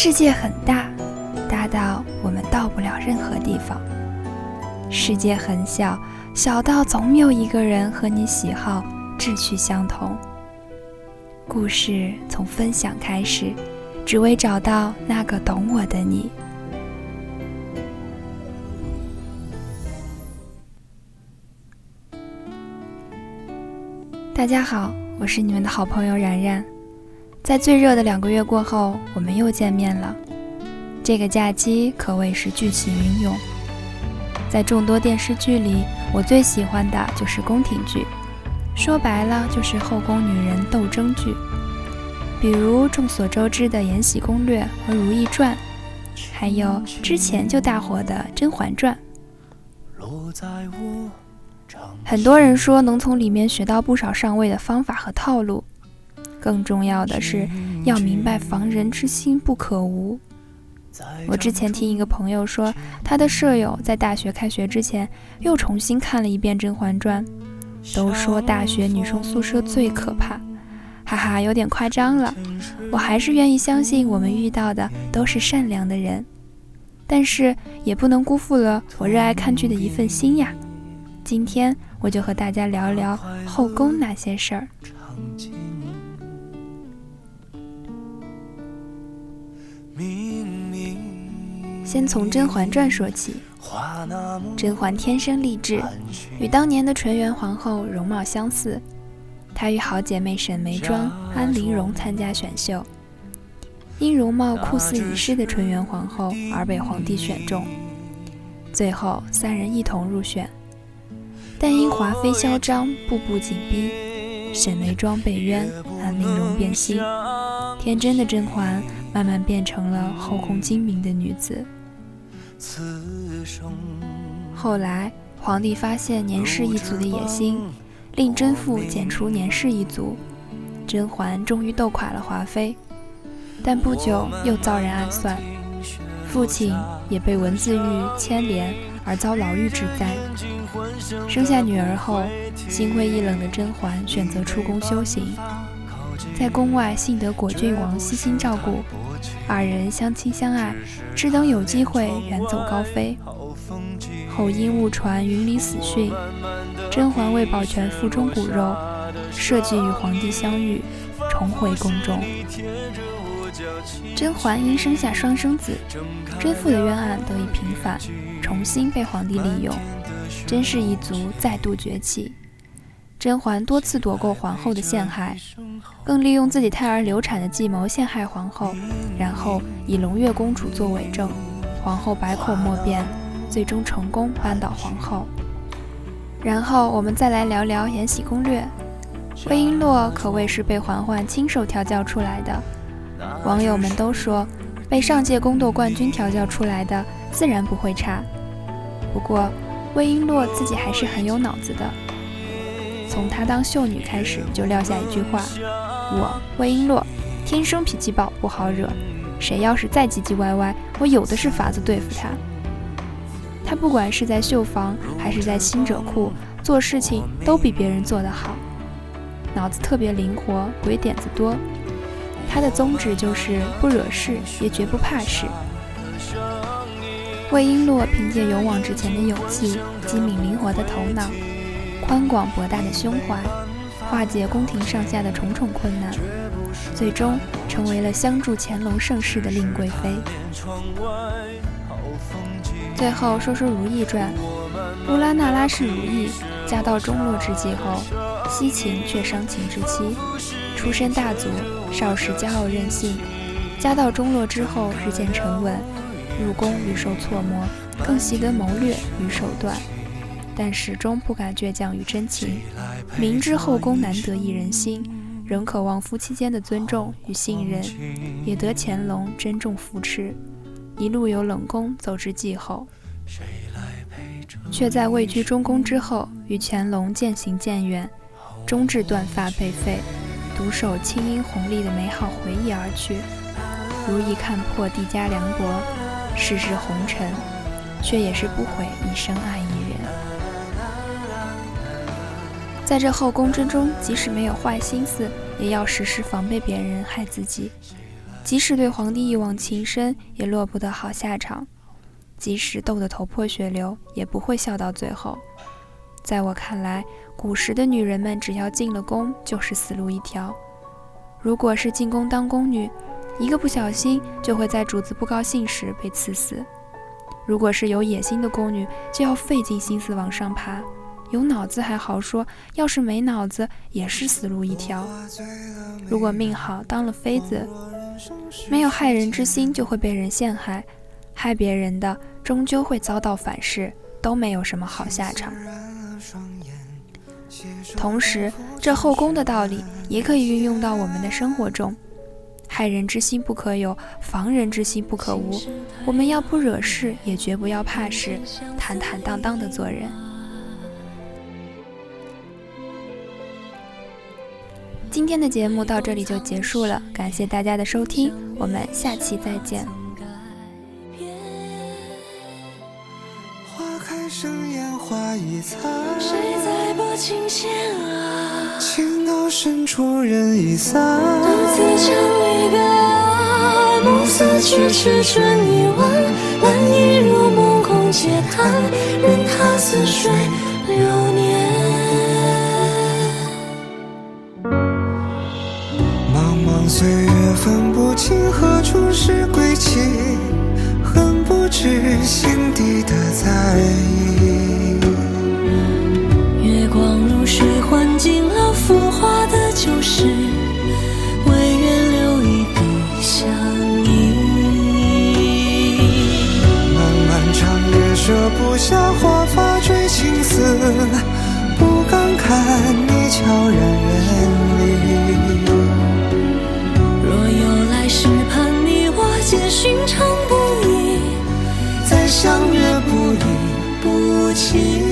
世界很大，大到我们到不了任何地方；世界很小，小到总有一个人和你喜好、志趣相同。故事从分享开始，只为找到那个懂我的你。大家好，我是你们的好朋友然然。在最热的两个月过后，我们又见面了。这个假期可谓是剧情云涌。在众多电视剧里，我最喜欢的就是宫廷剧，说白了就是后宫女人斗争剧。比如众所周知的《延禧攻略》和《如懿传》，还有之前就大火的《甄嬛传》。很多人说能从里面学到不少上位的方法和套路。更重要的是，要明白防人之心不可无。我之前听一个朋友说，他的舍友在大学开学之前又重新看了一遍《甄嬛传》，都说大学女生宿舍最可怕，哈哈，有点夸张了。我还是愿意相信我们遇到的都是善良的人，但是也不能辜负了我热爱看剧的一份心呀。今天我就和大家聊聊后宫那些事儿。先从《甄嬛传》说起。甄嬛天生丽质，与当年的纯元皇后容貌相似。她与好姐妹沈眉庄、安陵容参加选秀，因容貌酷似已逝的纯元皇后而被皇帝选中。最后三人一同入选，但因华妃嚣张、步步紧逼，沈眉庄被冤，安陵容变心，天真的甄嬛慢慢变成了后宫精明的女子。后来，皇帝发现年氏一族的野心，令甄父剪除年氏一族，甄嬛终于斗垮了华妃。但不久又遭人暗算，父亲也被文字狱牵连而遭牢狱之灾。生下女儿后，心灰意冷的甄嬛选择出宫修行，在宫外幸得果郡王悉心照顾。二人相亲相爱，只等有机会远走高飞。后因误传云里死讯，甄嬛为保全腹中骨肉，设计与皇帝相遇，重回宫中。甄嬛因生下双生子，甄父的冤案得以平反，重新被皇帝利用，甄氏一族再度崛起。甄嬛多次躲过皇后的陷害，更利用自己胎儿流产的计谋陷害皇后，然后以胧月公主作伪证，皇后百口莫辩，最终成功扳倒皇后。然后我们再来聊聊《延禧攻略》，魏璎珞可谓是被嬛嬛亲手调教出来的，网友们都说，被上届宫斗冠军调教出来的自然不会差。不过，魏璎珞自己还是很有脑子的。从她当秀女开始，就撂下一句话：“我魏璎珞天生脾气暴，不好惹。谁要是再唧唧歪歪，我有的是法子对付他。”她不管是在绣房还是在新者库，做事情都比别人做得好，脑子特别灵活，鬼点子多。她的宗旨就是不惹事，也绝不怕事。魏璎珞凭借勇往直前的勇气，机敏灵活的头脑。宽广博大的胸怀，化解宫廷上下的重重困难，最终成为了相助乾隆盛世的令贵妃。最后说说《如懿传》，乌拉那拉氏如懿，家道中落之际后，惜情却伤情之妻，出身大族，少时骄傲任性，家道中落之后日渐沉稳，入宫屡受挫磨，更习得谋略与手段。但始终不敢倔强与真情，明知后宫难得一人心，仍渴望夫妻间的尊重与信任，也得乾隆珍重扶持，一路由冷宫走至继后，却在位居中宫之后，与乾隆渐行渐远，终至断发被废，独守清音红丽的美好回忆而去。如意看破帝家凉薄，世事红尘，却也是不悔一生爱一在这后宫之中，即使没有坏心思，也要时时防备别人害自己。即使对皇帝一往情深，也落不得好下场；即使斗得头破血流，也不会笑到最后。在我看来，古时的女人们只要进了宫，就是死路一条。如果是进宫当宫女，一个不小心就会在主子不高兴时被赐死；如果是有野心的宫女，就要费尽心思往上爬。有脑子还好说，要是没脑子，也是死路一条。如果命好当了妃子，没有害人之心，就会被人陷害；害别人的，终究会遭到反噬，都没有什么好下场。同时，这后宫的道理也可以运用到我们的生活中。害人之心不可有，防人之心不可无。我们要不惹事，也绝不要怕事，坦坦荡荡的做人。今天的节目到这里就结束了，感谢大家的收听，我们下期再见。情到深处人已散，独自唱离别爱，暮色去迟春已晚，难以入梦空嗟叹，任他似水流年。舍不下华发追青丝，不敢看你悄然远离。若有来世，盼你我皆寻常不已，再相约不离不弃。